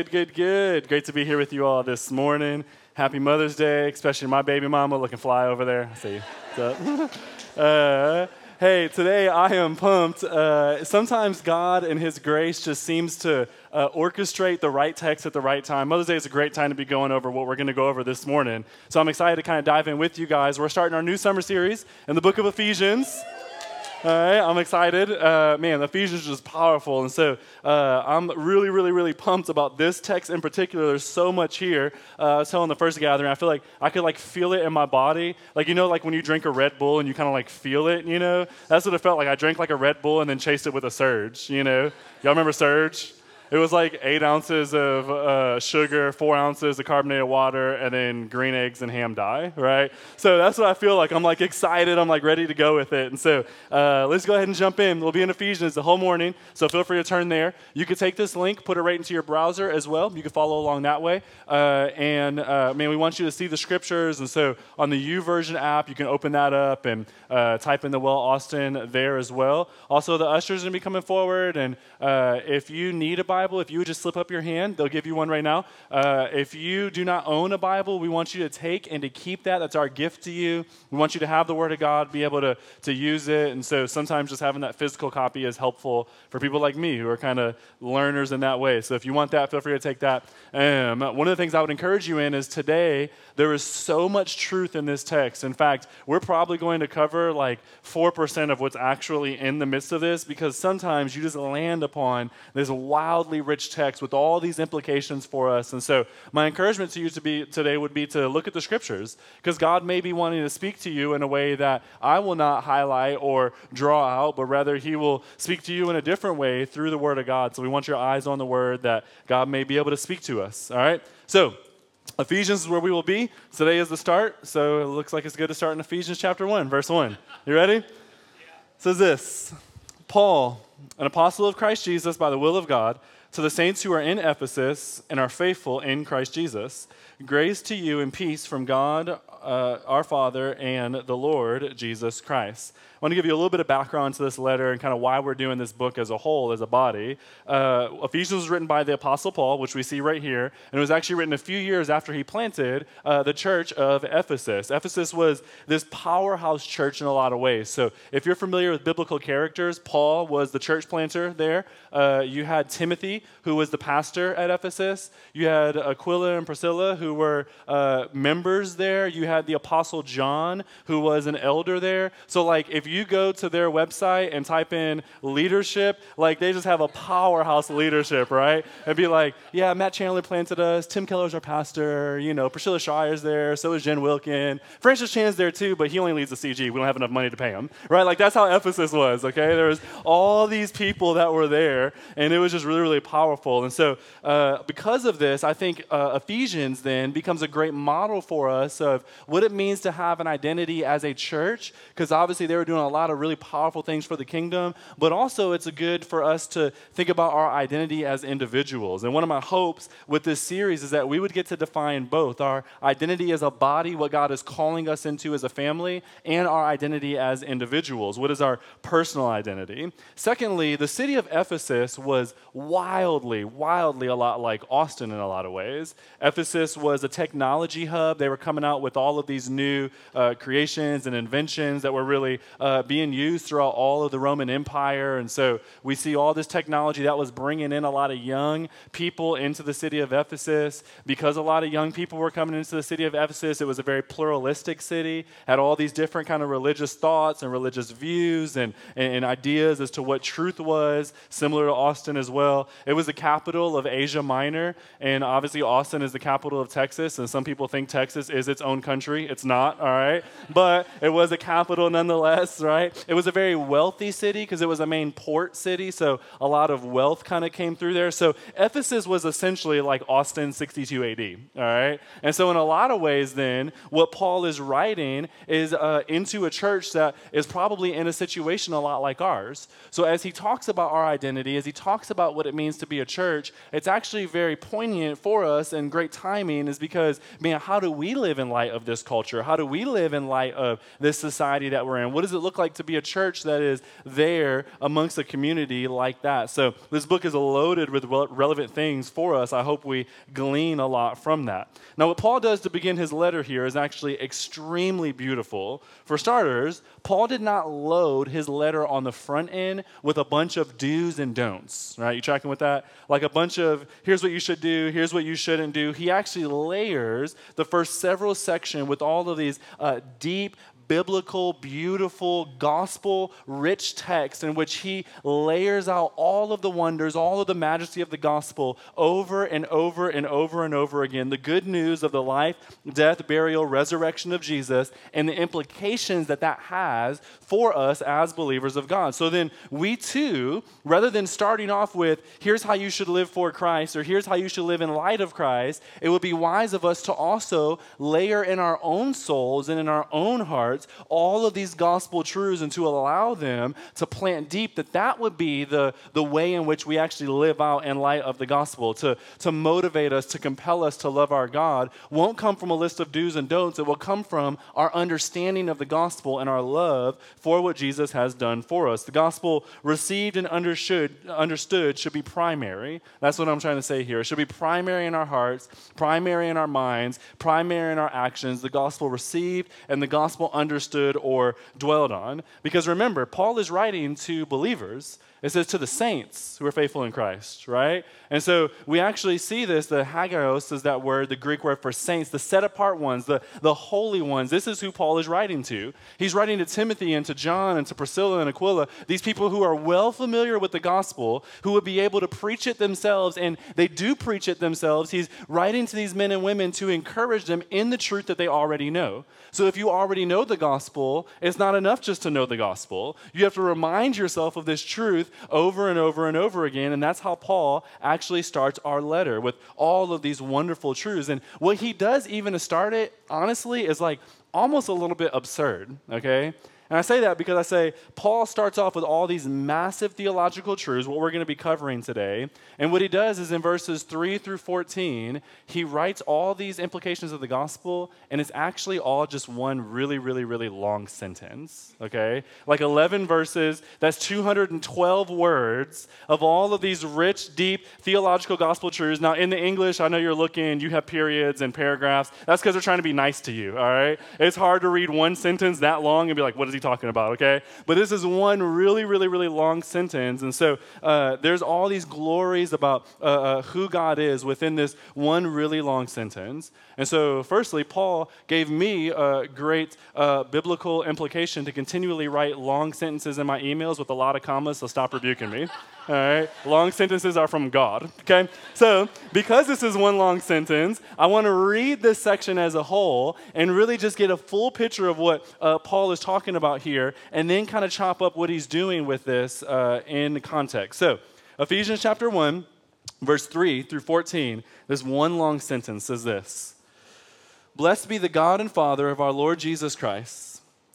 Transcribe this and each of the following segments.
Good, good, good. Great to be here with you all this morning. Happy Mother's Day, especially my baby mama looking fly over there. I see. What's up? uh, hey, today I am pumped. Uh, sometimes God and His grace just seems to uh, orchestrate the right text at the right time. Mother's Day is a great time to be going over what we're going to go over this morning. So I'm excited to kind of dive in with you guys. We're starting our new summer series in the book of Ephesians. All right, I'm excited. Uh, man, Ephesians is just powerful. And so uh, I'm really, really, really pumped about this text in particular. There's so much here. Uh, I was telling the first gathering, I feel like I could like feel it in my body. Like, you know, like when you drink a Red Bull and you kind of like feel it, you know? That's what it felt like. I drank like a Red Bull and then chased it with a Surge, you know? Y'all remember Surge? It was like eight ounces of uh, sugar, four ounces of carbonated water, and then green eggs and ham dye, right? So that's what I feel like. I'm like excited. I'm like ready to go with it. And so uh, let's go ahead and jump in. We'll be in Ephesians the whole morning, so feel free to turn there. You can take this link, put it right into your browser as well. You can follow along that way. Uh, and uh, man, we want you to see the scriptures. And so on the YouVersion app, you can open that up and uh, type in the Well Austin there as well. Also, the ushers are going to be coming forward. And uh, if you need a Bible, Bible, if you would just slip up your hand, they'll give you one right now. Uh, if you do not own a Bible, we want you to take and to keep that. That's our gift to you. We want you to have the Word of God, be able to, to use it. And so sometimes just having that physical copy is helpful for people like me who are kind of learners in that way. So if you want that, feel free to take that. Um, one of the things I would encourage you in is today, there is so much truth in this text. In fact, we're probably going to cover like 4% of what's actually in the midst of this because sometimes you just land upon this wild wildly rich text with all these implications for us. And so, my encouragement to you to be, today would be to look at the scriptures because God may be wanting to speak to you in a way that I will not highlight or draw out, but rather He will speak to you in a different way through the Word of God. So, we want your eyes on the Word that God may be able to speak to us. All right? So, Ephesians is where we will be. Today is the start, so it looks like it's good to start in Ephesians chapter 1, verse 1. You ready? Yeah. says this Paul, an apostle of Christ Jesus by the will of God, to the saints who are in Ephesus and are faithful in Christ Jesus, grace to you and peace from God uh, our Father and the Lord Jesus Christ. I want to give you a little bit of background to this letter and kind of why we're doing this book as a whole, as a body. Uh, Ephesians was written by the Apostle Paul, which we see right here, and it was actually written a few years after he planted uh, the church of Ephesus. Ephesus was this powerhouse church in a lot of ways. So if you're familiar with biblical characters, Paul was the church planter there. Uh, you had Timothy, who was the pastor at Ephesus. You had Aquila and Priscilla, who were uh, members there. You had the Apostle John, who was an elder there. So, like, if you go to their website and type in leadership, like they just have a powerhouse leadership, right? And be like, yeah, Matt Chandler planted us, Tim Keller's our pastor, you know, Priscilla Shirer's there, so is Jen Wilkin. Francis Chan's there too, but he only leads the CG. We don't have enough money to pay him, right? Like that's how Ephesus was, okay? There was all these people that were there, and it was just really, really powerful. And so, uh, because of this, I think uh, Ephesians then becomes a great model for us of what it means to have an identity as a church, because obviously they were doing a lot of really powerful things for the kingdom, but also it's good for us to think about our identity as individuals. And one of my hopes with this series is that we would get to define both our identity as a body, what God is calling us into as a family, and our identity as individuals. What is our personal identity? Secondly, the city of Ephesus was wildly, wildly a lot like Austin in a lot of ways. Ephesus was a technology hub. They were coming out with all of these new uh, creations and inventions that were really uh, being used throughout all of the Roman Empire. And so we see all this technology that was bringing in a lot of young people into the city of Ephesus. Because a lot of young people were coming into the city of Ephesus, it was a very pluralistic city, had all these different kind of religious thoughts and religious views and, and, and ideas as to what truth was, similar to Austin as well. It was the capital of Asia Minor, and obviously Austin is the capital of Texas, and some people think Texas is its own country. It's not, all right? But it was a capital nonetheless, right? right? It was a very wealthy city because it was a main port city, so a lot of wealth kind of came through there. So Ephesus was essentially like Austin 62 AD, all right? And so, in a lot of ways, then, what Paul is writing is uh, into a church that is probably in a situation a lot like ours. So, as he talks about our identity, as he talks about what it means to be a church, it's actually very poignant for us and great timing is because, man, how do we live in light of this culture? How do we live in light of this society that we're in? What does it look like to be a church that is there amongst a community like that? So, this book is loaded with relevant things for us. I hope we glean a lot from that. Now, what Paul does to begin his letter here is actually extremely beautiful. For starters, Paul did not load his letter on the front end with a bunch of do's and don'ts, right? You tracking with that? Like a bunch of here's what you should do, here's what you shouldn't do. He actually layers the first several sections with all of these uh, deep biblical, beautiful, gospel rich text in which he layers out all of the wonders, all of the majesty of the gospel over and over and over and over again. The good news of the life, death, burial, resurrection of Jesus, and the implications that that has for us as believers of God. So then we too, rather than starting off with, here's how you should live for Christ or here's how you should live in light of Christ, it would be wise of us to also layer in our own souls and in our own hearts all of these gospel truths and to allow them to plant deep, that that would be the, the way in which we actually live out in light of the gospel, to, to motivate us, to compel us to love our God, won't come from a list of do's and don'ts. It will come from our understanding of the gospel and our love for what Jesus has done for us. The gospel received and understood, understood should be primary. That's what I'm trying to say here. It should be primary in our hearts, primary in our minds, primary in our actions. The gospel received and the gospel understood understood or dwelled on. Because remember, Paul is writing to believers. It says to the saints who are faithful in Christ, right? And so we actually see this. The hagios is that word, the Greek word for saints, the set apart ones, the, the holy ones. This is who Paul is writing to. He's writing to Timothy and to John and to Priscilla and Aquila, these people who are well familiar with the gospel, who would be able to preach it themselves, and they do preach it themselves. He's writing to these men and women to encourage them in the truth that they already know. So if you already know the gospel, it's not enough just to know the gospel. You have to remind yourself of this truth over and over and over again. And that's how Paul actually starts our letter with all of these wonderful truths. And what he does, even to start it, honestly, is like almost a little bit absurd, okay? And I say that because I say Paul starts off with all these massive theological truths, what we're going to be covering today. And what he does is in verses 3 through 14, he writes all these implications of the gospel, and it's actually all just one really, really, really long sentence, okay? Like 11 verses, that's 212 words of all of these rich, deep theological gospel truths. Now, in the English, I know you're looking, you have periods and paragraphs. That's because they're trying to be nice to you, all right? It's hard to read one sentence that long and be like, what is he talking about, okay? But this is one really, really, really long sentence. And so uh, there's all these glories about uh, uh, who God is within this one really long sentence. And so, firstly, Paul gave me a great uh, biblical implication to continually write long sentences in my emails with a lot of commas, so stop rebuking me. All right? Long sentences are from God, okay? So, because this is one long sentence, I want to read this section as a whole and really just get a full picture of what uh, Paul is talking about here and then kind of chop up what he's doing with this uh, in context. So, Ephesians chapter 1, verse 3 through 14, this one long sentence says this Blessed be the God and Father of our Lord Jesus Christ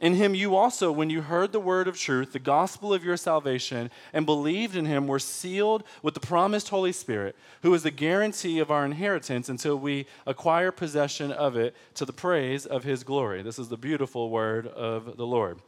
In him you also, when you heard the word of truth, the gospel of your salvation, and believed in him, were sealed with the promised Holy Spirit, who is the guarantee of our inheritance until we acquire possession of it to the praise of his glory. This is the beautiful word of the Lord.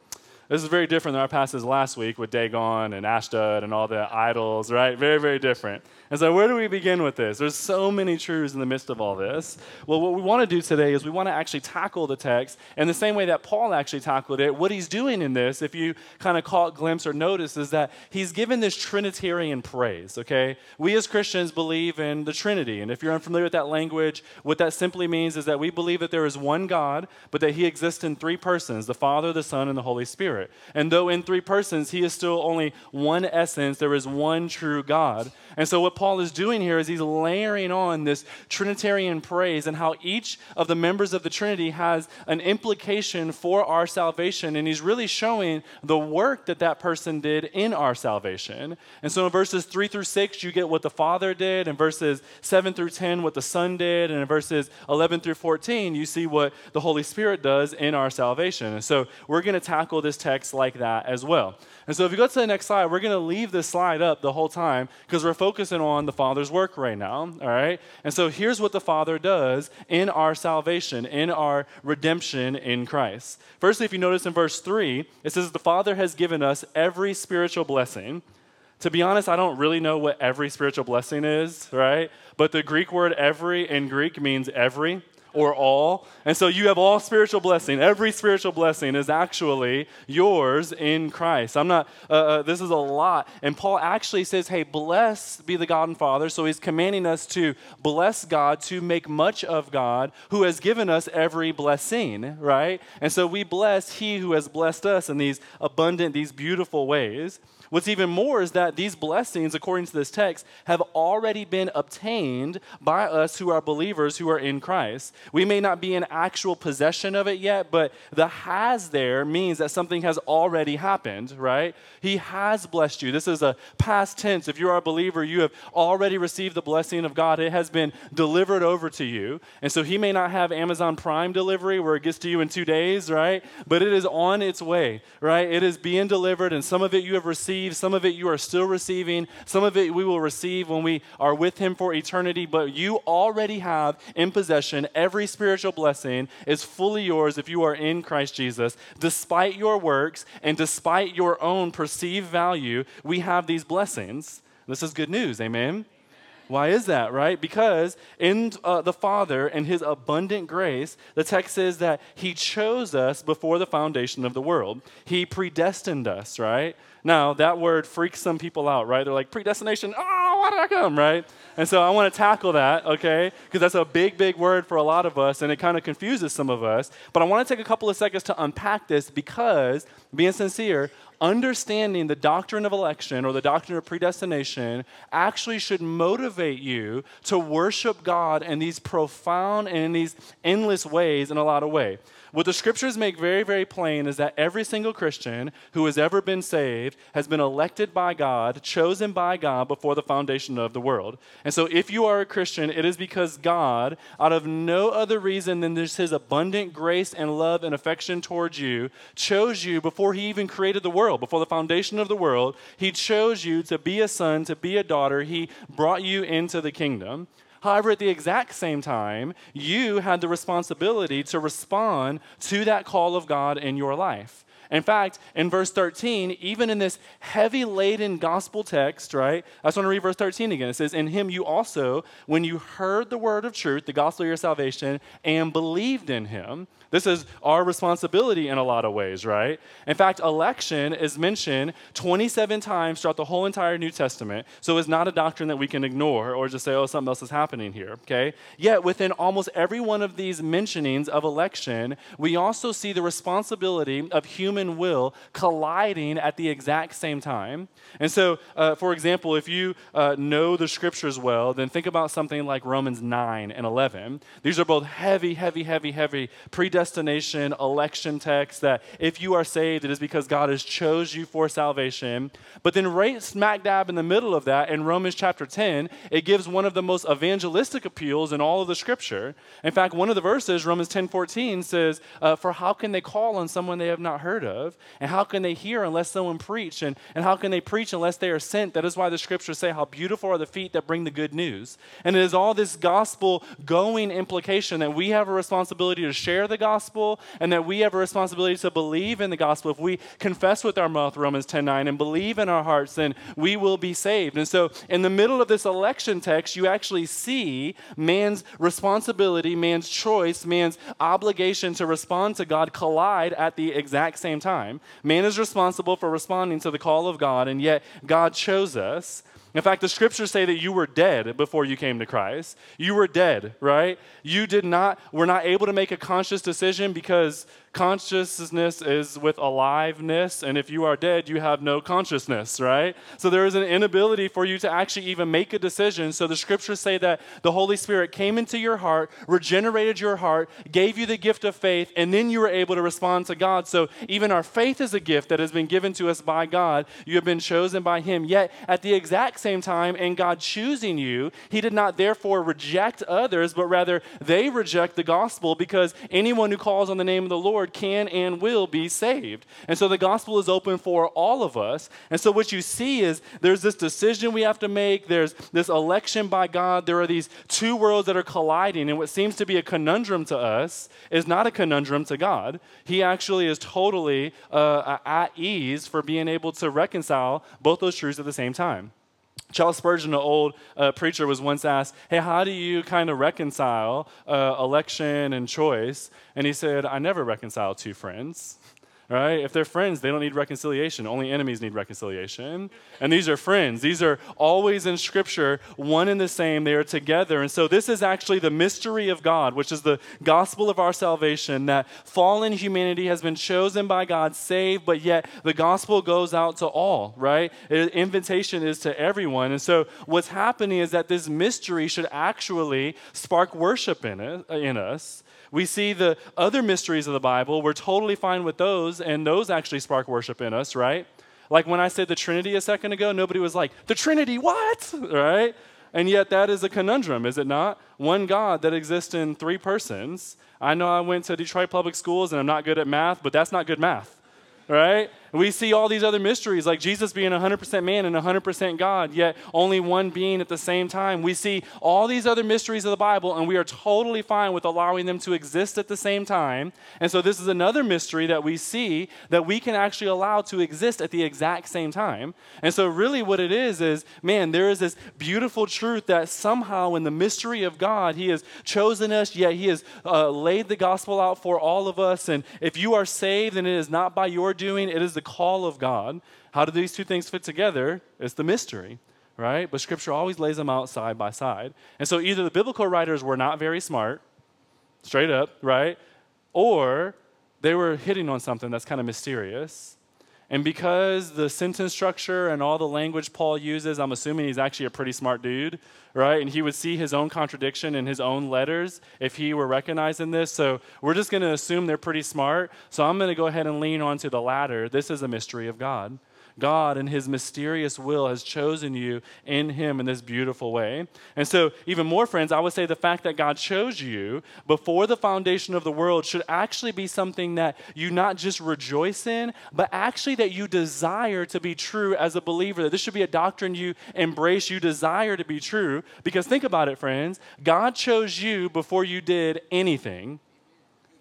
This is very different than our passage last week with Dagon and Ashdod and all the idols, right? Very, very different. And so, where do we begin with this? There's so many truths in the midst of all this. Well, what we want to do today is we want to actually tackle the text in the same way that Paul actually tackled it. What he's doing in this, if you kind of caught glimpse or notice, is that he's given this Trinitarian praise, okay? We as Christians believe in the Trinity. And if you're unfamiliar with that language, what that simply means is that we believe that there is one God, but that he exists in three persons the Father, the Son, and the Holy Spirit. And though in three persons, he is still only one essence, there is one true God. And so, what Paul is doing here is he's layering on this Trinitarian praise and how each of the members of the Trinity has an implication for our salvation. And he's really showing the work that that person did in our salvation. And so, in verses 3 through 6, you get what the Father did. In verses 7 through 10, what the Son did. And in verses 11 through 14, you see what the Holy Spirit does in our salvation. And so, we're going to tackle this text like that as well. And so, if you go to the next slide, we're going to leave this slide up the whole time because we're focusing on the Father's work right now. All right? And so, here's what the Father does in our salvation, in our redemption in Christ. Firstly, if you notice in verse 3, it says, The Father has given us every spiritual blessing. To be honest, I don't really know what every spiritual blessing is, right? But the Greek word every in Greek means every or all. And so you have all spiritual blessing. Every spiritual blessing is actually yours in Christ. I'm not, uh, uh, this is a lot. And Paul actually says, hey, blessed be the God and Father. So he's commanding us to bless God, to make much of God, who has given us every blessing, right? And so we bless he who has blessed us in these abundant, these beautiful ways. What's even more is that these blessings, according to this text, have already been obtained by us who are believers who are in Christ. We may not be in actual possession of it yet, but the has there means that something has already happened, right? He has blessed you. This is a past tense. If you are a believer, you have already received the blessing of God. It has been delivered over to you. And so he may not have Amazon Prime delivery where it gets to you in two days, right? But it is on its way, right? It is being delivered, and some of it you have received some of it you are still receiving. Some of it we will receive when we are with Him for eternity. But you already have in possession every spiritual blessing is fully yours if you are in Christ Jesus. Despite your works and despite your own perceived value, we have these blessings. This is good news. Amen. Why is that, right? Because in uh, the Father and His abundant grace, the text says that He chose us before the foundation of the world. He predestined us, right? Now, that word freaks some people out, right? They're like, predestination, oh, why did I come, right? And so I want to tackle that, okay? Because that's a big, big word for a lot of us, and it kind of confuses some of us. But I want to take a couple of seconds to unpack this because, being sincere, understanding the doctrine of election or the doctrine of predestination actually should motivate you to worship God in these profound and in these endless ways in a lot of ways. What the scriptures make very, very plain is that every single Christian who has ever been saved has been elected by God, chosen by God before the foundation of the world. And so, if you are a Christian, it is because God, out of no other reason than this his abundant grace and love and affection towards you, chose you before he even created the world, before the foundation of the world. He chose you to be a son, to be a daughter. He brought you into the kingdom. However, at the exact same time, you had the responsibility to respond to that call of God in your life. In fact, in verse 13, even in this heavy laden gospel text, right? I just want to read verse 13 again. It says, In him you also, when you heard the word of truth, the gospel of your salvation, and believed in him, this is our responsibility in a lot of ways, right? In fact, election is mentioned 27 times throughout the whole entire New Testament. So it's not a doctrine that we can ignore or just say, oh, something else is happening here, okay? Yet within almost every one of these mentionings of election, we also see the responsibility of human will colliding at the exact same time. And so, uh, for example, if you uh, know the scriptures well, then think about something like Romans 9 and 11. These are both heavy, heavy, heavy, heavy predestined predestination election text that if you are saved, it is because God has chose you for salvation. But then right smack dab in the middle of that, in Romans chapter 10, it gives one of the most evangelistic appeals in all of the scripture. In fact, one of the verses, Romans 10 14, says, uh, For how can they call on someone they have not heard of? And how can they hear unless someone preach? And, and how can they preach unless they are sent? That is why the scriptures say, How beautiful are the feet that bring the good news. And it is all this gospel going implication that we have a responsibility to share the gospel and that we have a responsibility to believe in the gospel. If we confess with our mouth Romans 10 9 and believe in our hearts, then we will be saved. And so, in the middle of this election text, you actually see man's responsibility, man's choice, man's obligation to respond to God collide at the exact same time. Man is responsible for responding to the call of God, and yet God chose us. In fact, the scriptures say that you were dead before you came to Christ. You were dead, right? You did not, were not able to make a conscious decision because consciousness is with aliveness, and if you are dead, you have no consciousness, right? So there is an inability for you to actually even make a decision. So the scriptures say that the Holy Spirit came into your heart, regenerated your heart, gave you the gift of faith, and then you were able to respond to God. So even our faith is a gift that has been given to us by God. You have been chosen by Him. Yet at the exact same time, in God choosing you, He did not therefore reject others, but rather they reject the gospel because anyone who calls on the name of the Lord Lord can and will be saved. And so the gospel is open for all of us. And so what you see is there's this decision we have to make, there's this election by God. There are these two worlds that are colliding. And what seems to be a conundrum to us is not a conundrum to God. He actually is totally uh, at ease for being able to reconcile both those truths at the same time. Charles Spurgeon, an old uh, preacher, was once asked, Hey, how do you kind of reconcile uh, election and choice? And he said, I never reconcile two friends right? If they're friends, they don't need reconciliation. Only enemies need reconciliation. And these are friends. These are always in Scripture, one and the same. They are together. And so this is actually the mystery of God, which is the gospel of our salvation that fallen humanity has been chosen by God, saved, but yet the gospel goes out to all, right? It, invitation is to everyone. And so what's happening is that this mystery should actually spark worship in, it, in us we see the other mysteries of the Bible, we're totally fine with those, and those actually spark worship in us, right? Like when I said the Trinity a second ago, nobody was like, the Trinity, what? Right? And yet that is a conundrum, is it not? One God that exists in three persons. I know I went to Detroit Public Schools and I'm not good at math, but that's not good math, right? We see all these other mysteries, like Jesus being 100% man and 100% God, yet only one being at the same time. We see all these other mysteries of the Bible, and we are totally fine with allowing them to exist at the same time. And so, this is another mystery that we see that we can actually allow to exist at the exact same time. And so, really, what it is is man, there is this beautiful truth that somehow, in the mystery of God, He has chosen us, yet He has uh, laid the gospel out for all of us. And if you are saved, then it is not by your doing, it is the call of God. How do these two things fit together? It's the mystery, right? But Scripture always lays them out side by side. And so either the biblical writers were not very smart, straight up, right? Or they were hitting on something that's kind of mysterious. And because the sentence structure and all the language Paul uses, I'm assuming he's actually a pretty smart dude, right? And he would see his own contradiction in his own letters if he were recognizing this. So we're just going to assume they're pretty smart. So I'm going to go ahead and lean onto the latter. This is a mystery of God. God, in His mysterious will, has chosen you in Him in this beautiful way. And so, even more, friends, I would say the fact that God chose you before the foundation of the world should actually be something that you not just rejoice in, but actually that you desire to be true as a believer. That this should be a doctrine you embrace, you desire to be true. Because think about it, friends. God chose you before you did anything.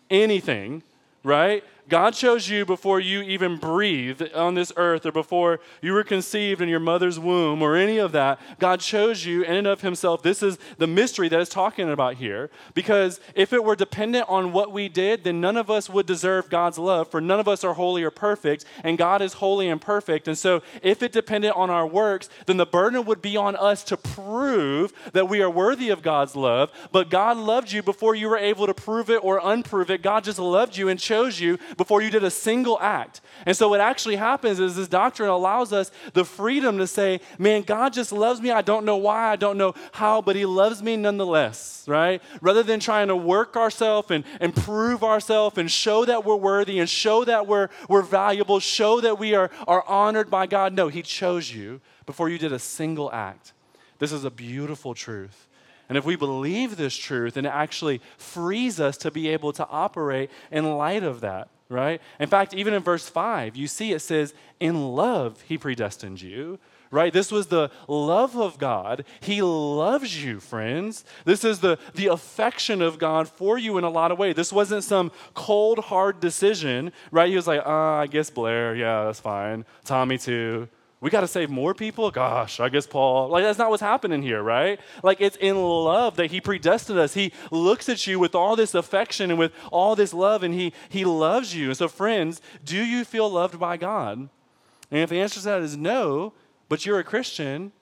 Anything, right? God chose you before you even breathed on this earth or before you were conceived in your mother's womb or any of that. God chose you in and of Himself. This is the mystery that is talking about here. Because if it were dependent on what we did, then none of us would deserve God's love, for none of us are holy or perfect, and God is holy and perfect. And so if it depended on our works, then the burden would be on us to prove that we are worthy of God's love. But God loved you before you were able to prove it or unprove it. God just loved you and chose you before you did a single act. And so what actually happens is this doctrine allows us the freedom to say, man, God just loves me. I don't know why, I don't know how, but He loves me nonetheless, right? Rather than trying to work ourselves and, and prove ourselves and show that we're worthy and show that we're, we're valuable, show that we are, are honored by God. No, He chose you before you did a single act. This is a beautiful truth. And if we believe this truth, then it actually frees us to be able to operate in light of that. Right? In fact, even in verse 5, you see it says, In love, he predestined you right? This was the love of God. He loves you, friends. This is the, the affection of God for you in a lot of ways. This wasn't some cold, hard decision, right? He was like, uh, I guess Blair, yeah, that's fine. Tommy, too. We got to save more people? Gosh, I guess Paul. Like, that's not what's happening here, right? Like, it's in love that he predestined us. He looks at you with all this affection and with all this love, and he, he loves you. And so, friends, do you feel loved by God? And if the answer to that is no, but you're a Christian,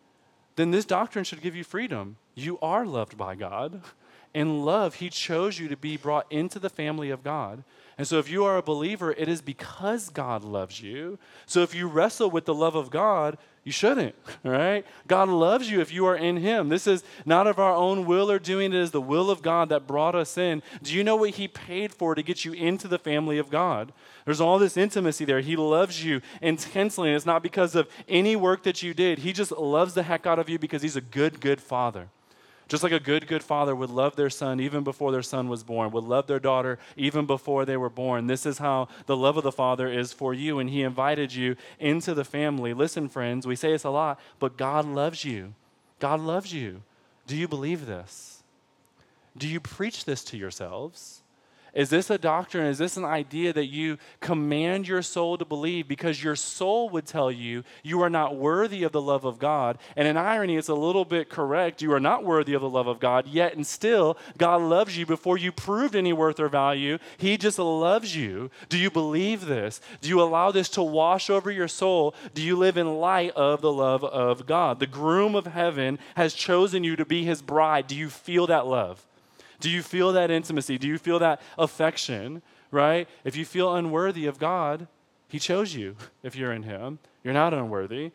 then this doctrine should give you freedom. You are loved by God. In love, He chose you to be brought into the family of God. And so, if you are a believer, it is because God loves you. So, if you wrestle with the love of God, you shouldn't, right? God loves you if you are in Him. This is not of our own will or doing, it is the will of God that brought us in. Do you know what He paid for to get you into the family of God? There's all this intimacy there. He loves you intensely, and it's not because of any work that you did. He just loves the heck out of you because He's a good, good Father. Just like a good, good father would love their son even before their son was born, would love their daughter even before they were born. This is how the love of the Father is for you, and He invited you into the family. Listen, friends, we say this a lot, but God loves you. God loves you. Do you believe this? Do you preach this to yourselves? Is this a doctrine? Is this an idea that you command your soul to believe because your soul would tell you you are not worthy of the love of God? And in irony, it's a little bit correct. You are not worthy of the love of God, yet and still, God loves you before you proved any worth or value. He just loves you. Do you believe this? Do you allow this to wash over your soul? Do you live in light of the love of God? The groom of heaven has chosen you to be his bride. Do you feel that love? Do you feel that intimacy? Do you feel that affection, right? If you feel unworthy of God, He chose you if you're in Him. You're not unworthy.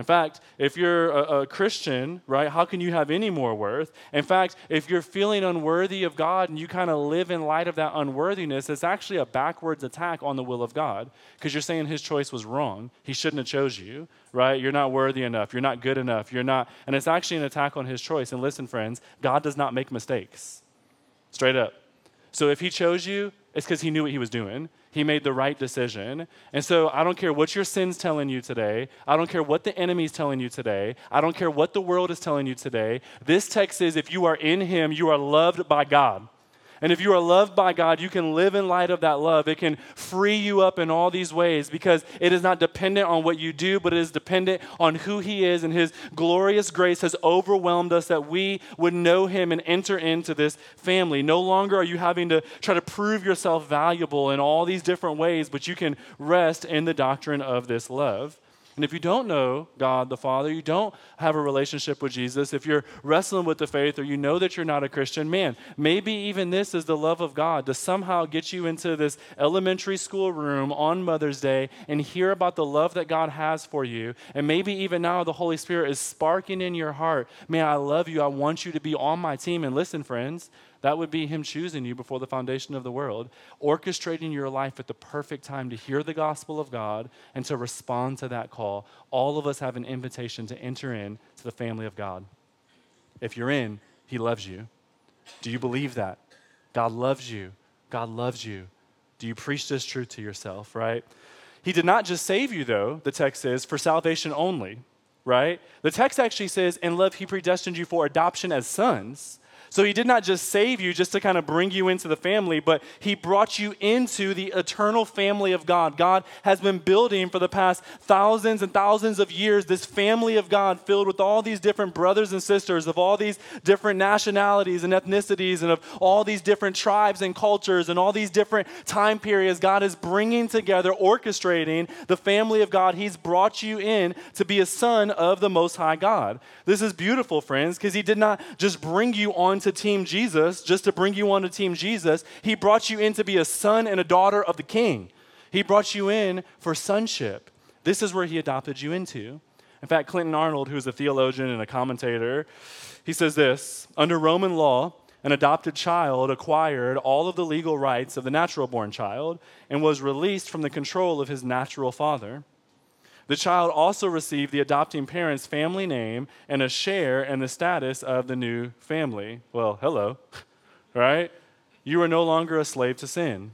In fact, if you're a, a, Christian, right, how can you have any more worth? In fact, if you're feeling unworthy of God and you kind of live in light of that unworthiness, it's actually a backwards attack on the will of God because you're saying his choice was wrong. He shouldn't have chose you, right? You're not worthy enough. You're not good enough. You're not, and it's actually an attack on his choice. And listen, friends, God does not make mistakes. Straight up. So if he chose you, it's because he knew what he was doing. He made the right decision. And so I don't care what your sin's telling you today. I don't care what the enemy's telling you today. I don't care what the world is telling you today. This text says if you are in him, you are loved by God. And if you are loved by God, you can live in light of that love. It can free you up in all these ways because it is not dependent on what you do, but it is dependent on who He is. And His glorious grace has overwhelmed us that we would know Him and enter into this family. No longer are you having to try to prove yourself valuable in all these different ways, but you can rest in the doctrine of this love. And if you don't know God the Father, you don't have a relationship with Jesus, if you're wrestling with the faith or you know that you're not a Christian, man, maybe even this is the love of God to somehow get you into this elementary school room on Mother's Day and hear about the love that God has for you. And maybe even now the Holy Spirit is sparking in your heart, man, I love you. I want you to be on my team. And listen, friends, that would be Him choosing you before the foundation of the world, orchestrating your life at the perfect time to hear the gospel of God and to respond to that call. All of us have an invitation to enter in to the family of God. If you're in, He loves you. Do you believe that? God loves you. God loves you. Do you preach this truth to yourself, right? He did not just save you, though, the text says, for salvation only, right? The text actually says, in love, he predestined you for adoption as sons. So he did not just save you just to kind of bring you into the family, but he brought you into the eternal family of God. God has been building for the past thousands and thousands of years this family of God filled with all these different brothers and sisters of all these different nationalities and ethnicities and of all these different tribes and cultures and all these different time periods. God is bringing together, orchestrating the family of God. He's brought you in to be a son of the Most High God. This is beautiful, friends, because he did not just bring you on to Team Jesus just to bring you onto Team Jesus. He brought you in to be a son and a daughter of the King. He brought you in for sonship. This is where He adopted you into. In fact, Clinton Arnold, who's a theologian and a commentator, he says this Under Roman law, an adopted child acquired all of the legal rights of the natural born child and was released from the control of his natural father. The child also received the adopting parent's family name and a share in the status of the new family. Well, hello, right? You are no longer a slave to sin.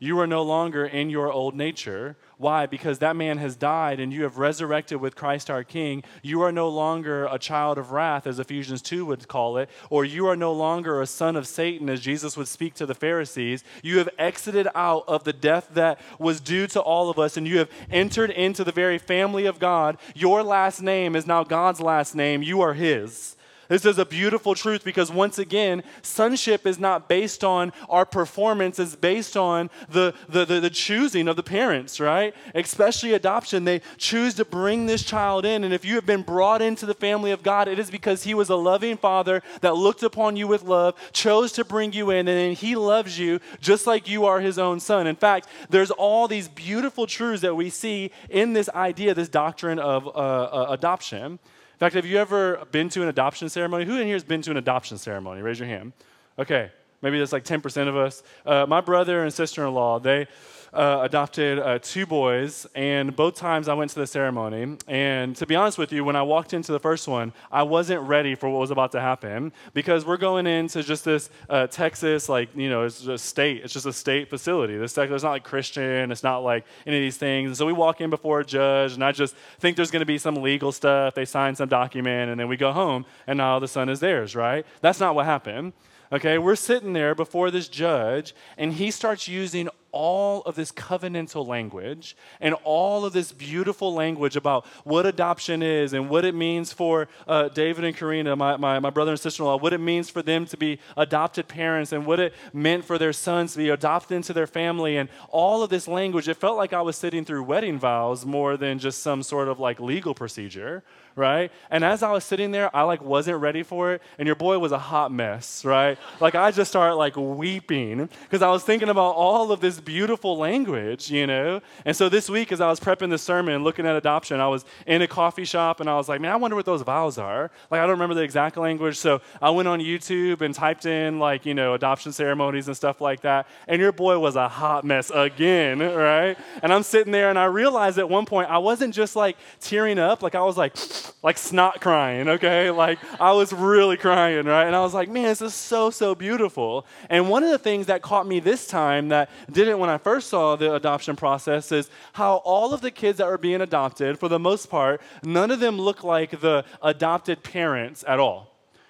You are no longer in your old nature. Why? Because that man has died and you have resurrected with Christ our King. You are no longer a child of wrath, as Ephesians 2 would call it, or you are no longer a son of Satan, as Jesus would speak to the Pharisees. You have exited out of the death that was due to all of us and you have entered into the very family of God. Your last name is now God's last name. You are His. This is a beautiful truth because, once again, sonship is not based on our performance, it's based on the, the, the, the, choosing of the parents, right? Especially adoption. They choose to bring this child in. And if you have been brought into the family of God, it is because He was a loving Father that looked upon you with love, chose to bring you in, and then He loves you just like you are His own son. In fact, there's all these beautiful truths that we see in this idea, this doctrine of uh, uh, adoption. In fact, have you ever been to an adoption ceremony? Who in here has been to an adoption ceremony? Raise your hand. Okay, maybe that's like 10% of us. Uh, my brother and sister in law, they uh, adopted uh, two boys, and both times I went to the ceremony. And to be honest with you, when I walked into the first one, I wasn't ready for what was about to happen because we're going into just this uh, Texas, like, you know, it's a state. It's just a state facility. This it's not like Christian, it's not like any of these things. And so we walk in before a judge, and I just think there's going to be some legal stuff. They sign some document, and then we go home, and now the son is theirs, right? That's not what happened. Okay, we're sitting there before this judge, and he starts using all of this covenantal language and all of this beautiful language about what adoption is and what it means for uh, David and Karina, my, my, my brother and sister in law, what it means for them to be adopted parents and what it meant for their sons to be adopted into their family and all of this language. It felt like I was sitting through wedding vows more than just some sort of like legal procedure right? And as I was sitting there, I like wasn't ready for it, and your boy was a hot mess, right? like I just started like weeping because I was thinking about all of this beautiful language, you know? And so this week, as I was prepping the sermon looking at adoption, I was in a coffee shop and I was like, man, I wonder what those vows are. Like I don't remember the exact language, so I went on YouTube and typed in like, you know, adoption ceremonies and stuff like that. And your boy was a hot mess again, right? And I'm sitting there and I realized at one point I wasn't just like tearing up, like I was like like snot crying, okay? Like I was really crying, right? And I was like, man, this is so, so beautiful. And one of the things that caught me this time that didn't when I first saw the adoption process is how all of the kids that were being adopted, for the most part, none of them look like the adopted parents at all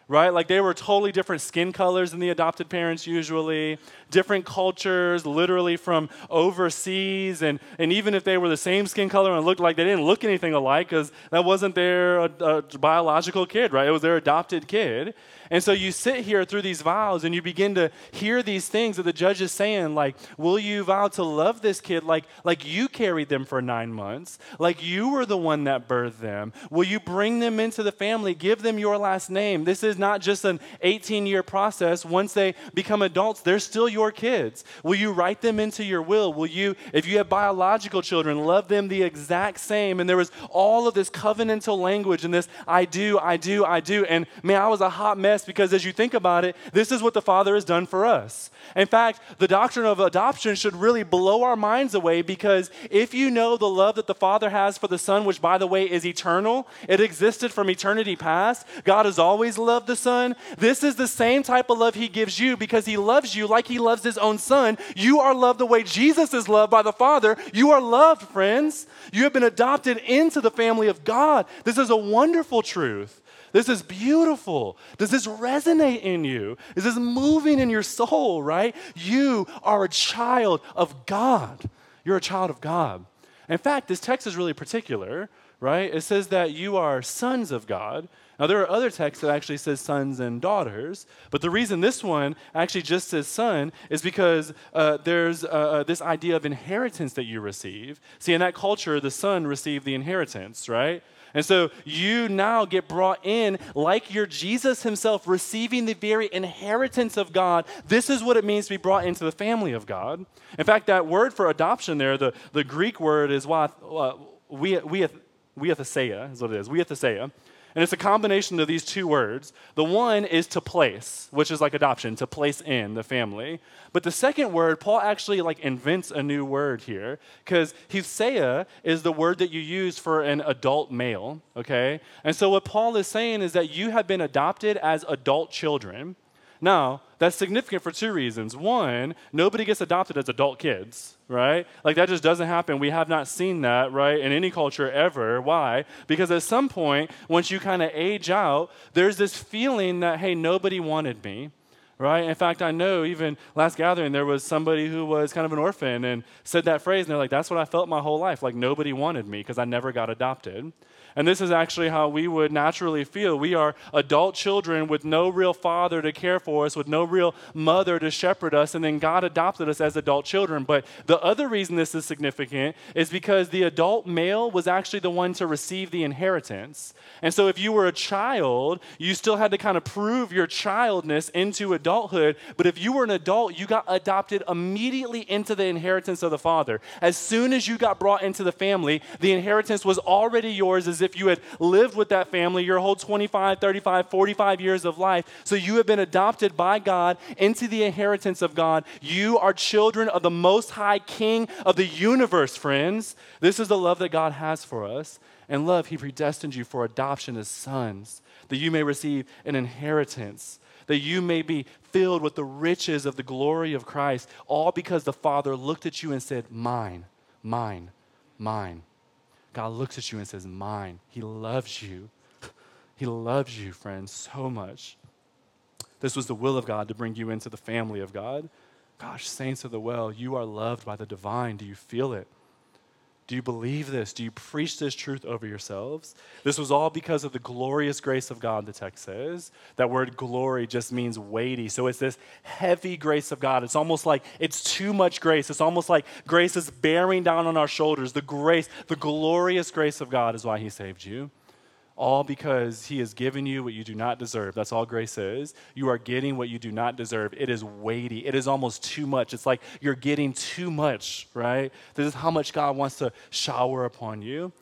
right? Like they were totally different skin colors than the adopted parents usually, different cultures, literally from overseas. And, and even if they were the same skin color and looked like they didn't look anything alike because that wasn't their uh, uh, biological kid, right? It was their adopted kid. And so you sit here through these vows and you begin to hear these things that the judge is saying, like, will you vow to love this kid like, like you carried them for nine months, like you were the one that birthed them? Will you bring them into the family, give them your last name? This is not just an 18 year process. Once they become adults, they're still your kids. Will you write them into your will? Will you, if you have biological children, love them the exact same? And there was all of this covenantal language and this I do, I do, I do. And man, I was a hot mess because as you think about it, this is what the Father has done for us. In fact, the doctrine of adoption should really blow our minds away because if you know the love that the Father has for the Son, which by the way is eternal, it existed from eternity past, God has always loved the Son. This is the same type of love He gives you because He loves you like He loves His own Son. You are loved the way Jesus is loved by the Father. You are loved, friends. You have been adopted into the family of God. This is a wonderful truth. This is beautiful. Does this resonate in you? Is this moving in your soul, right? You are a child of God. You're a child of God. In fact, this text is really particular, right? It says that you are sons of God. Now, there are other texts that actually says sons and daughters, but the reason this one actually just says son is because uh, there's uh, uh this idea of inheritance that you receive. See, in that culture, the son received the inheritance, right? And so you now get brought in like you're Jesus himself, receiving the very inheritance of God. This is what it means to be brought into the family of God. In fact, that word for adoption there, the, the Greek word is what, uh, we, we, huiothesia, is what it is, huiothesia. And it's a combination of these two words. The one is to place, which is like adoption, to place in the family. But the second word, Paul actually like invents a new word here because huseia is the word that you use for an adult male, okay? And so what Paul is saying is that you have been adopted as adult children. Now, that's significant for two reasons. One, nobody gets adopted as adult kids, right? Like that just doesn't happen. We have not seen that, right, in any culture ever. Why? Because at some point, once you kind of age out, there's this feeling that, hey, nobody wanted me right? In fact, I know even last gathering, there was somebody who was kind of an orphan and said that phrase, and they're like, that's what I felt my whole life. Like nobody wanted me because I never got adopted. And this is actually how we would naturally feel. We are adult children with no real father to care for us, with no real mother to shepherd us, and then God adopted us as adult children. But the other reason this is significant is because the adult male was actually the one to receive the inheritance. And so if you were a child, you still had to kind of prove your childness into adulthood. But if you were an adult, you got adopted immediately into the inheritance of the father. As soon as you got brought into the family, the inheritance was already yours as if if you had lived with that family your whole 25, 35, 45 years of life. So you have been adopted by God into the inheritance of God. You are children of the Most High King of the universe, friends. This is the love that God has for us. And love, He predestined you for adoption as sons, that you may receive an inheritance that you may be filled with the riches of the glory of Christ, all because the Father looked at you and said, Mine, mine, mine. God looks at you and says, Mine. He loves you. he loves you, friends, so much. This was the will of God to bring you into the family of God. Gosh, saints of the well, you are loved by the divine. Do you feel it? Do you believe this? Do you preach this truth over yourselves? This was all because of the glorious grace of God, the text says. That word glory just means weighty. So it's this heavy grace of God. It's almost like it's too much grace. It's almost like grace is bearing down on our shoulders. The grace, the glorious grace of God is why He saved you all because he has given you what you do not deserve. That's all grace is. You are getting what you do not deserve. It is weighty. It is almost too much. It's like you're getting too much, right? This is how much God wants to shower upon you.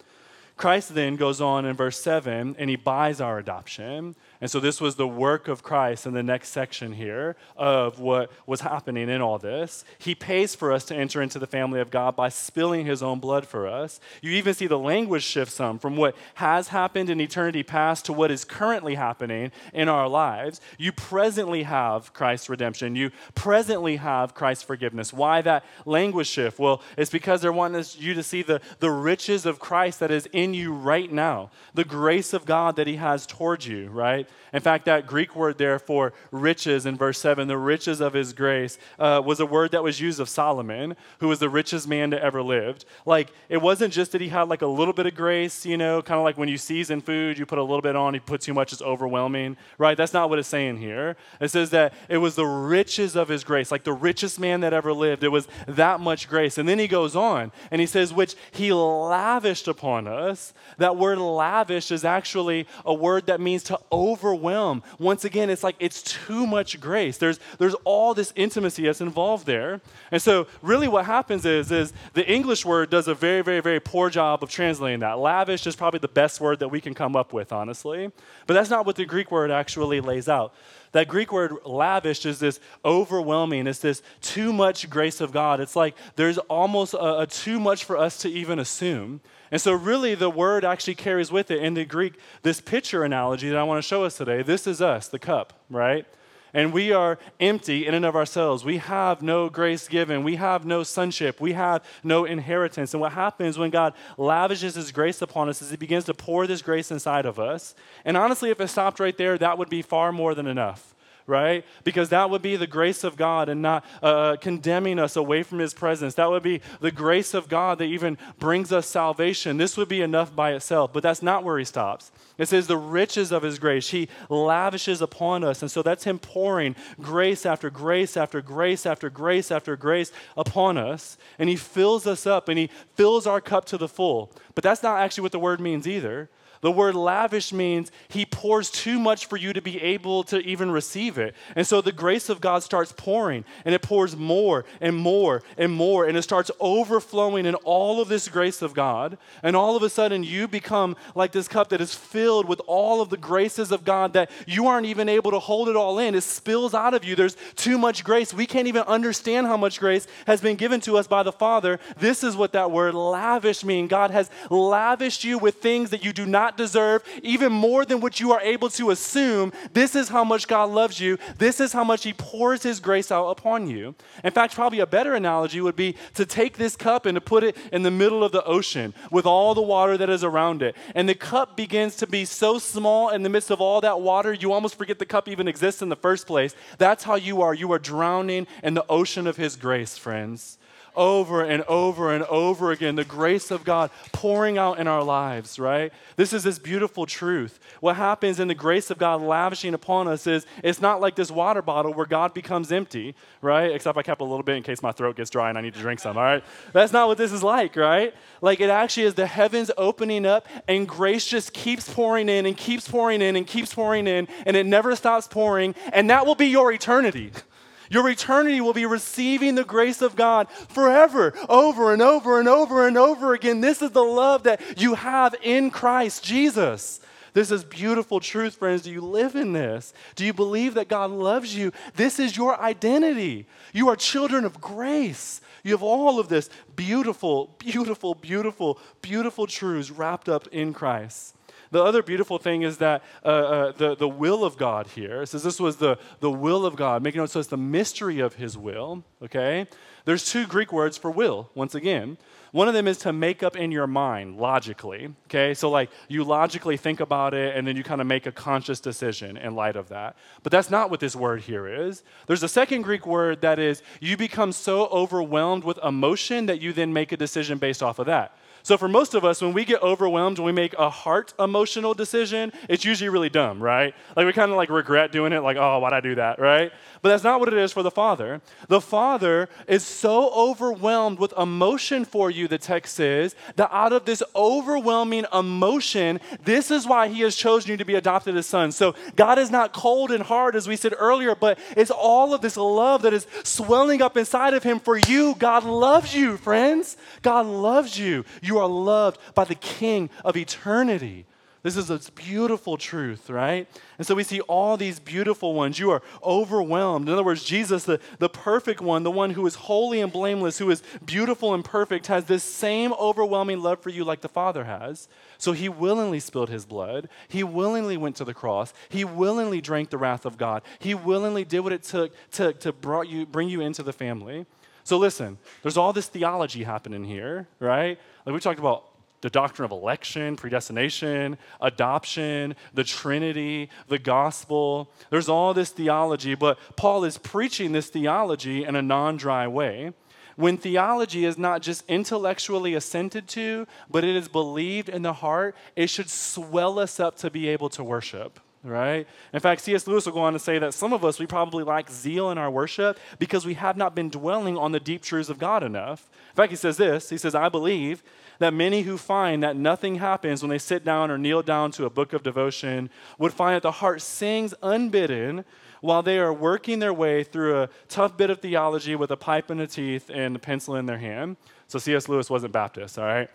Christ then goes on in verse 7 and he buys our adoption. And so this was the work of Christ in the next section here of what was happening in all this. He pays for us to enter into the family of God by spilling his own blood for us. You even see the language shift some from what has happened in eternity past to what is currently happening in our lives. You presently have Christ's redemption. You presently have Christ's forgiveness. Why that language shift? Well, it's because they're wanting you to see the, the riches of Christ that is in you right now, the grace of God that he has towards you, right? In fact, that Greek word there for riches in verse 7, the riches of his grace, uh, was a word that was used of Solomon, who was the richest man to ever lived. Like, it wasn't just that he had like a little bit of grace, you know, kind of like when you season food, you put a little bit on, you put too much, it's overwhelming, right? That's not what it's saying here. It says that it was the riches of his grace, like the richest man that ever lived. It was that much grace. And then he goes on and he says, which he lavished upon us. That word lavish is actually a word that means to over overwhelm. Once again, it's like it's too much grace. There's, there's all this intimacy that's involved there. And so, really, what happens is, is the English word does a very, very, very poor job of translating that. Lavish is probably the best word that we can come up with, honestly. But that's not what the Greek word actually lays out. That Greek word lavish is this overwhelming, it's this too much grace of God. It's like there's almost a, a too much for us to even assume. And so, really, the word actually carries with it in the Greek this pitcher analogy that I want to show us today. This is us, the cup, right? And we are empty in and of ourselves. We have no grace given. We have no sonship. We have no inheritance. And what happens when God lavishes His grace upon us is He begins to pour this grace inside of us. And honestly, if it stopped right there, that would be far more than enough right? Because that would be the grace of God and not uh, condemning us away from His presence. That would be the grace of God that even brings us salvation. This would be enough by itself, but that's not where He stops. It says the riches of His grace, He lavishes upon us. And so that's Him pouring grace after grace after grace after grace after grace upon us. And He fills us up and He fills our cup to the full. But that's not actually what the word means either. The word lavish means he pours too much for you to be able to even receive it. And so the grace of God starts pouring and it pours more and more and more and it starts overflowing in all of this grace of God. And all of a sudden you become like this cup that is filled with all of the graces of God that you aren't even able to hold it all in. It spills out of you. There's too much grace. We can't even understand how much grace has been given to us by the Father. This is what that word lavish means. God has lavished you with things that you do not not deserve, even more than what you are able to assume. This is how much God loves you. This is how much He pours His grace out upon you. In fact, probably a better analogy would be to take this cup and to put it in the middle of the ocean with all the water that is around it. And the cup begins to be so small in the midst of all that water, you almost forget the cup even exists in the first place. That's how you are. You are drowning in the ocean of His grace, friends over and over and over again. The grace of God pouring out in our lives, right? This is this beautiful truth. What happens in the grace of God lavishing upon us is it's not like this water bottle where God becomes empty, right? Except I kept a little bit in case my throat gets dry and I need to drink some, all right? That's not what this is like, right? Like it actually is the heavens opening up and grace just keeps pouring in and keeps pouring in and keeps pouring in and it never stops pouring. And that will be your eternity. Your eternity will be receiving the grace of God forever, over and over and over and over again. This is the love that you have in Christ Jesus. This is beautiful truth, friends. Do you live in this? Do you believe that God loves you? This is your identity. You are children of grace. You have all of this beautiful, beautiful, beautiful, beautiful truths wrapped up in Christ. The other beautiful thing is that uh, uh, the, the will of God here, says this was the, the will of God. Make note, so it's the mystery of his will, okay? There's two Greek words for will, once again. One of them is to make up in your mind logically, okay? So, like, you logically think about it and then you kind of make a conscious decision in light of that. But that's not what this word here is. There's a second Greek word that is you become so overwhelmed with emotion that you then make a decision based off of that. So, for most of us, when we get overwhelmed, when we make a heart emotional decision, it's usually really dumb, right? Like we kind of like regret doing it, like, oh, why'd I do that, right? But that's not what it is for the Father. The Father is so overwhelmed with emotion for you, the text says, that out of this overwhelming emotion, this is why He has chosen you to be adopted as sons. So, God is not cold and hard, as we said earlier, but it's all of this love that is swelling up inside of Him for you. God loves you, friends. God loves you. You you are loved by the King of eternity. This is a beautiful truth, right? And so we see all these beautiful ones. You are overwhelmed. In other words, Jesus, the, the perfect one, the one who is holy and blameless, who is beautiful and perfect, has this same overwhelming love for you like the Father has. So he willingly spilled his blood. He willingly went to the cross. He willingly drank the wrath of God. He willingly did what it took to, to brought you, bring you into the family. So listen, there's all this theology happening here, right? Like we talked about the doctrine of election, predestination, adoption, the Trinity, the gospel. There's all this theology, but Paul is preaching this theology in a non dry way. When theology is not just intellectually assented to, but it is believed in the heart, it should swell us up to be able to worship right? In fact, C.S. Lewis will go on to say that some of us, we probably lack zeal in our worship because we have not been dwelling on the deep truths of God enough. In fact, he says this He says, I believe that many who find that nothing happens when they sit down or kneel down to a book of devotion would find that the heart sings unbidden while they are working their way through a tough bit of theology with a pipe in the teeth and a pencil in their hand. So C.S. Lewis wasn't Baptist, all right?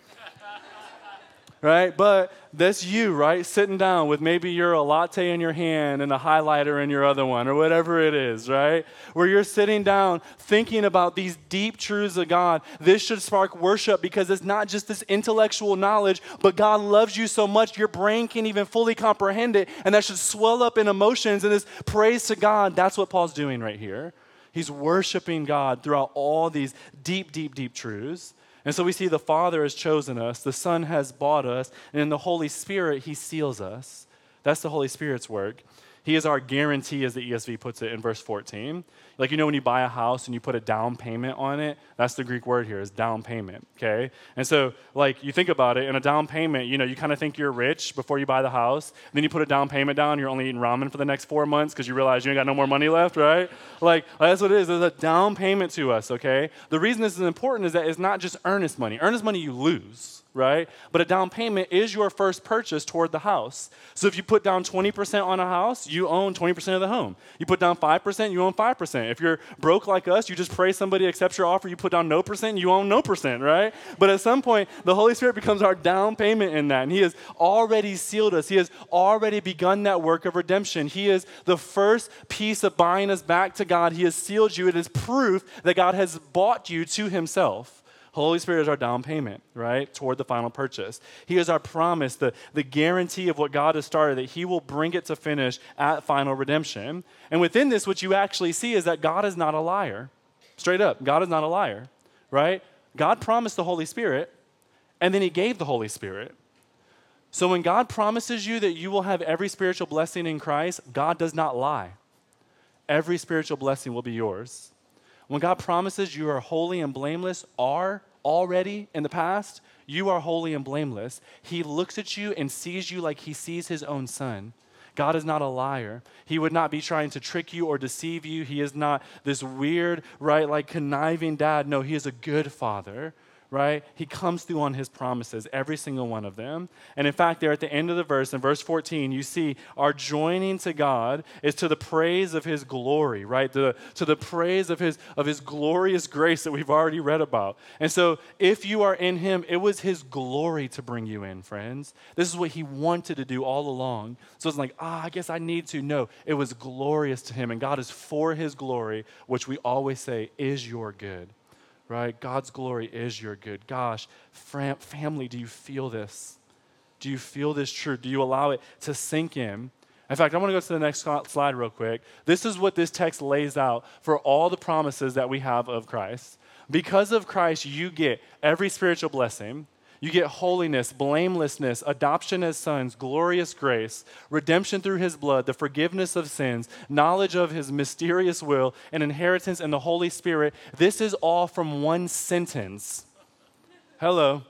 Right? But that's you, right? Sitting down with maybe your latte in your hand and a highlighter in your other one, or whatever it is, right? Where you're sitting down thinking about these deep truths of God. This should spark worship because it's not just this intellectual knowledge, but God loves you so much your brain can't even fully comprehend it, and that should swell up in emotions and this praise to God. That's what Paul's doing right here. He's worshiping God throughout all these deep, deep, deep truths. And so we see the Father has chosen us, the Son has bought us, and in the Holy Spirit, He seals us. That's the Holy Spirit's work. He is our guarantee, as the ESV puts it in verse 14. Like, you know, when you buy a house and you put a down payment on it, that's the Greek word here, is down payment, okay? And so, like, you think about it, in a down payment, you know, you kind of think you're rich before you buy the house. Then you put a down payment down, you're only eating ramen for the next four months because you realize you ain't got no more money left, right? Like, that's what it is. There's a down payment to us, okay? The reason this is important is that it's not just earnest money. Earnest money you lose right? But a down payment is your first purchase toward the house. So if you put down 20% on a house, you own 20% of the home. You put down 5%, you own 5%. If you're broke like us, you just pray somebody accepts your offer, you put down no percent, you own no percent, right? But at some point, the Holy Spirit becomes our down payment in that. And He has already sealed us, He has already begun that work of redemption. He is the first piece of buying us back to God. He has sealed you. It is proof that God has bought you to Himself. Holy Spirit is our down payment, right, toward the final purchase. He is our promise, the, the guarantee of what God has started, that He will bring it to finish at final redemption. And within this, what you actually see is that God is not a liar. Straight up, God is not a liar, right? God promised the Holy Spirit, and then He gave the Holy Spirit. So when God promises you that you will have every spiritual blessing in Christ, God does not lie. Every spiritual blessing will be yours. When God promises you are holy and blameless, are already in the past, you are holy and blameless. He looks at you and sees you like he sees his own son. God is not a liar. He would not be trying to trick you or deceive you. He is not this weird, right, like conniving dad. No, he is a good father right? He comes through on his promises, every single one of them. And in fact, there at the end of the verse, in verse 14, you see our joining to God is to the praise of his glory, right? To, to the praise of his, of his glorious grace that we've already read about. And so if you are in him, it was his glory to bring you in, friends. This is what he wanted to do all along. So it's like, ah, I guess I need to. No, it was glorious to him. And God is for his glory, which we always say is your good right? God's glory is your good. Gosh, fam- family, do you feel this? Do you feel this truth? Do you allow it to sink in? In fact, I want to go to the next slide real quick. This is what this text lays out for all the promises that we have of Christ. Because of Christ, you get every spiritual blessing. You get holiness, blamelessness, adoption as sons, glorious grace, redemption through his blood, the forgiveness of sins, knowledge of his mysterious will, and inheritance in the Holy Spirit. This is all from one sentence. Hello.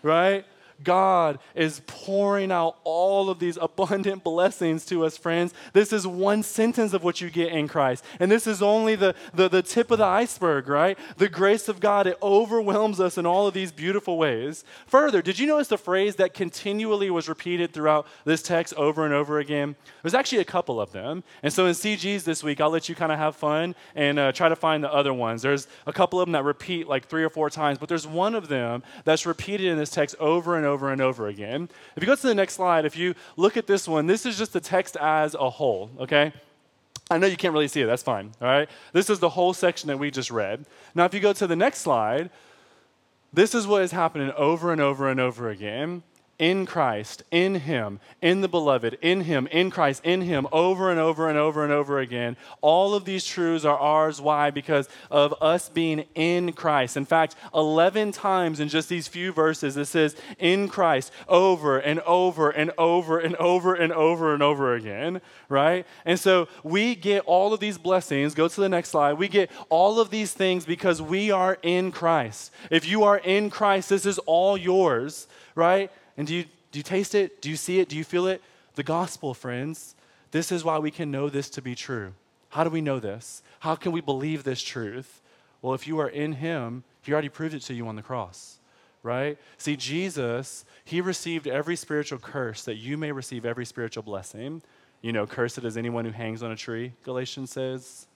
Right? God is pouring out all of these abundant blessings to us, friends. This is one sentence of what you get in Christ. And this is only the, the, the tip of the iceberg, right? The grace of God, it overwhelms us in all of these beautiful ways. Further, did you notice the phrase that continually was repeated throughout this text over and over again? There's actually a couple of them. And so in CGs this week, I'll let you kind of have fun and uh, try to find the other ones. There's a couple of them that repeat like three or four times, but there's one of them that's repeated in this text over and over over and over again. If you go to the next slide, if you look at this one, this is just the text as a whole, okay? I know you can't really see it, that's fine, all right? This is the whole section that we just read. Now, if you go to the next slide, this is what is happening over and over and over again in Christ, in Him, in the beloved, in Him, in Christ, in Him, over and over and over and over again. All of these truths are ours. Why? Because of us being in Christ. In fact, 11 times in just these few verses, it says in Christ over and over and over and over and over and over again, right? And so we get all of these blessings. Go to the next slide. We get all of these things because we are in Christ. If you are in Christ, this is all yours, right? And do you, do you taste it? Do you see it? Do you feel it? The gospel, friends. This is why we can know this to be true. How do we know this? How can we believe this truth? Well, if you are in Him, He already proved it to you on the cross, right? See, Jesus, He received every spiritual curse that you may receive every spiritual blessing. You know, cursed is anyone who hangs on a tree, Galatians says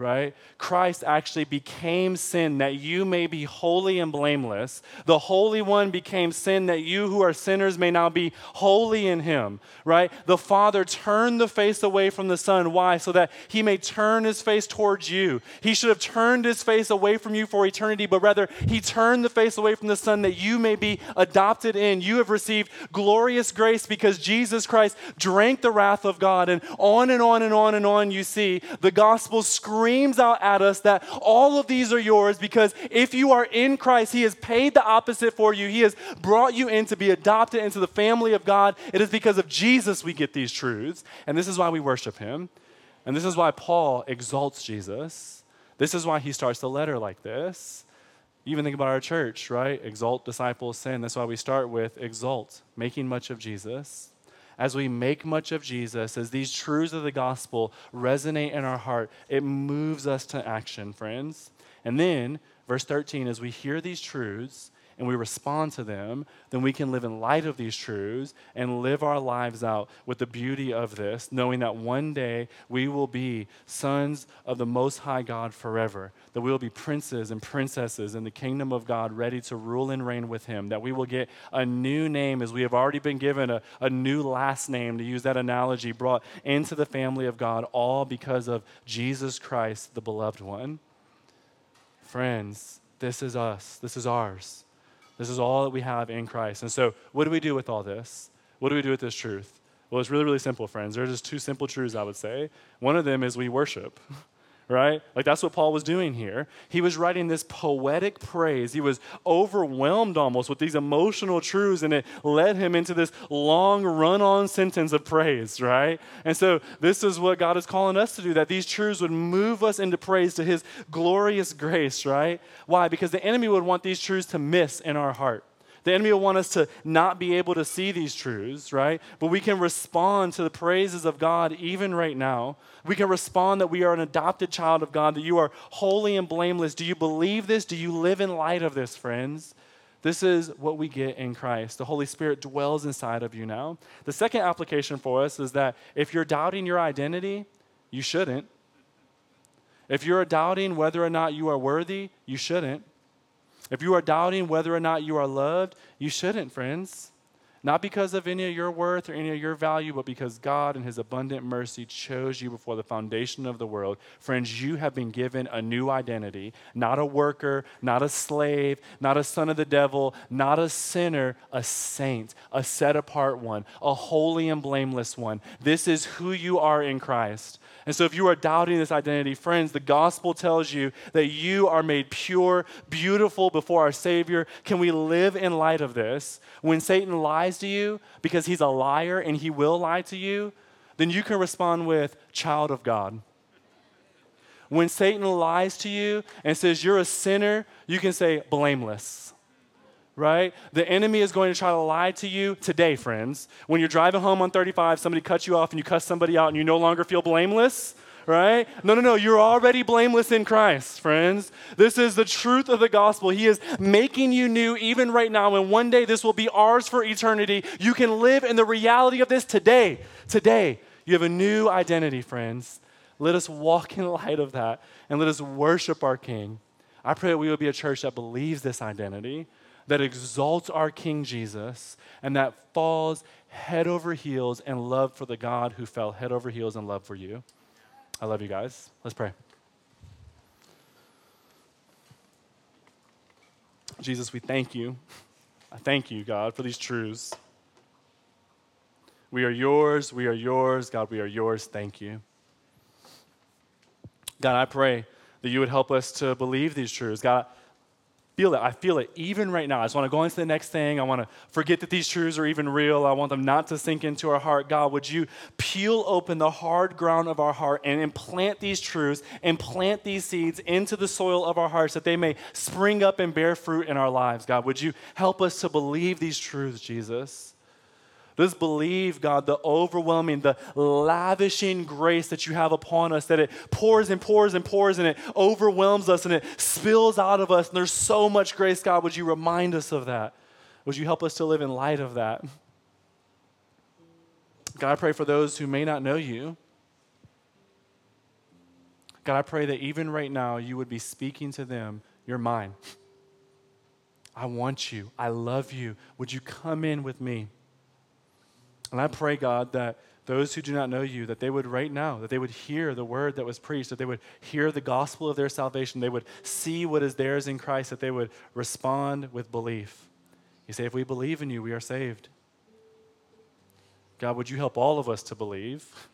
right? Christ actually became sin that you may be holy and blameless. The Holy One became sin that you who are sinners may now be holy in Him, right? The Father turned the face away from the Son. Why? So that He may turn His face towards you. He should have turned His face away from you for eternity, but rather He turned the face away from the Son that you may be adopted in. You have received glorious grace because Jesus Christ drank the wrath of God. And on and on and on and on you see the gospel screaming screams out at us that all of these are yours because if you are in Christ, He has paid the opposite for you. He has brought you in to be adopted into the family of God. It is because of Jesus we get these truths. And this is why we worship Him. And this is why Paul exalts Jesus. This is why he starts the letter like this. even think about our church, right? Exalt, disciples, sin. That's why we start with exalt, making much of Jesus as we make much of Jesus, as these truths of the gospel resonate in our heart, it moves us to action, friends. And then, verse 13, as we hear these truths, and we respond to them, then we can live in light of these truths and live our lives out with the beauty of this, knowing that one day we will be sons of the Most High God forever, that we will be princes and princesses in the kingdom of God, ready to rule and reign with Him, that we will get a new name as we have already been given a, a new last name, to use that analogy, brought into the family of God, all because of Jesus Christ, the beloved one. Friends, This is us. This is ours. This is all that we have in Christ. And so, what do we do with all this? What do we do with this truth? Well, it's really, really simple, friends. There are just two simple truths, I would say. One of them is we worship. right? Like that's what Paul was doing here. He was writing this poetic praise. He was overwhelmed almost with these emotional truths, and it led him into this long run on sentence of praise, right? And so this is what God is calling us to do that these truths would move us into praise to his glorious grace, right? Why? Because the enemy would want these truths to miss in our heart. The enemy will want us to not be able to see these truths, right? But we can respond to the praises of God even right now. We can respond that we are an adopted child of God, that you are holy and blameless. Do you believe this? Do you live in light of this, friends? This is what we get in Christ. The Holy Spirit dwells inside of you now. The second application for us is that if you're doubting your identity, you shouldn't. If you're doubting whether or not you are worthy, you shouldn't. If you are doubting whether or not you are loved, you shouldn't, friends. Not because of any of your worth or any of your value, but because God, in His abundant mercy, chose you before the foundation of the world. Friends, you have been given a new identity not a worker, not a slave, not a son of the devil, not a sinner, a saint, a set apart one, a holy and blameless one. This is who you are in Christ. And so, if you are doubting this identity, friends, the gospel tells you that you are made pure, beautiful before our Savior. Can we live in light of this? When Satan lies to you because he's a liar and he will lie to you, then you can respond with, Child of God. When Satan lies to you and says you're a sinner, you can say, Blameless right? The enemy is going to try to lie to you today, friends. When you're driving home on 35, somebody cuts you off and you cuss somebody out and you no longer feel blameless, right? No, no, no. You're already blameless in Christ, friends. This is the truth of the gospel. He is making you new even right now, and one day this will be ours for eternity. You can live in the reality of this today. Today, you have a new identity, friends. Let us walk in light of that and let us worship our King. I pray that we will be a church that believes this identity that exalts our King Jesus and that falls head over heels in love for the God who fell head over heels in love for you. I love you guys. Let's pray. Jesus, we thank you. I thank you, God, for these truths. We are yours. We are yours. God, we are yours. Thank you. God, I pray that you would help us to believe these truths. God, feel it. I feel it even right now. I just want to go into the next thing. I want to forget that these truths are even real. I want them not to sink into our heart. God, would you peel open the hard ground of our heart and implant these truths and plant these seeds into the soil of our hearts that they may spring up and bear fruit in our lives? God, would you help us to believe these truths, Jesus? Let's believe, God, the overwhelming, the lavishing grace that you have upon us, that it pours and pours and pours and it overwhelms us and it spills out of us. And there's so much grace, God. Would you remind us of that? Would you help us to live in light of that? God, I pray for those who may not know you. God, I pray that even right now you would be speaking to them, you're mine. I want you. I love you. Would you come in with me? And I pray, God, that those who do not know you, that they would right now, that they would hear the word that was preached, that they would hear the gospel of their salvation, they would see what is theirs in Christ, that they would respond with belief. You say, if we believe in you, we are saved. God, would you help all of us to believe?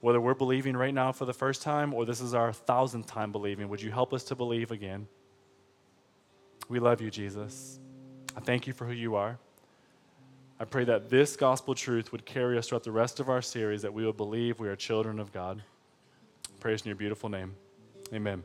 Whether we're believing right now for the first time or this is our thousandth time believing, would you help us to believe again? We love you, Jesus. I thank you for who you are. I pray that this gospel truth would carry us throughout the rest of our series, that we will believe we are children of God. Praise in your beautiful name. Amen.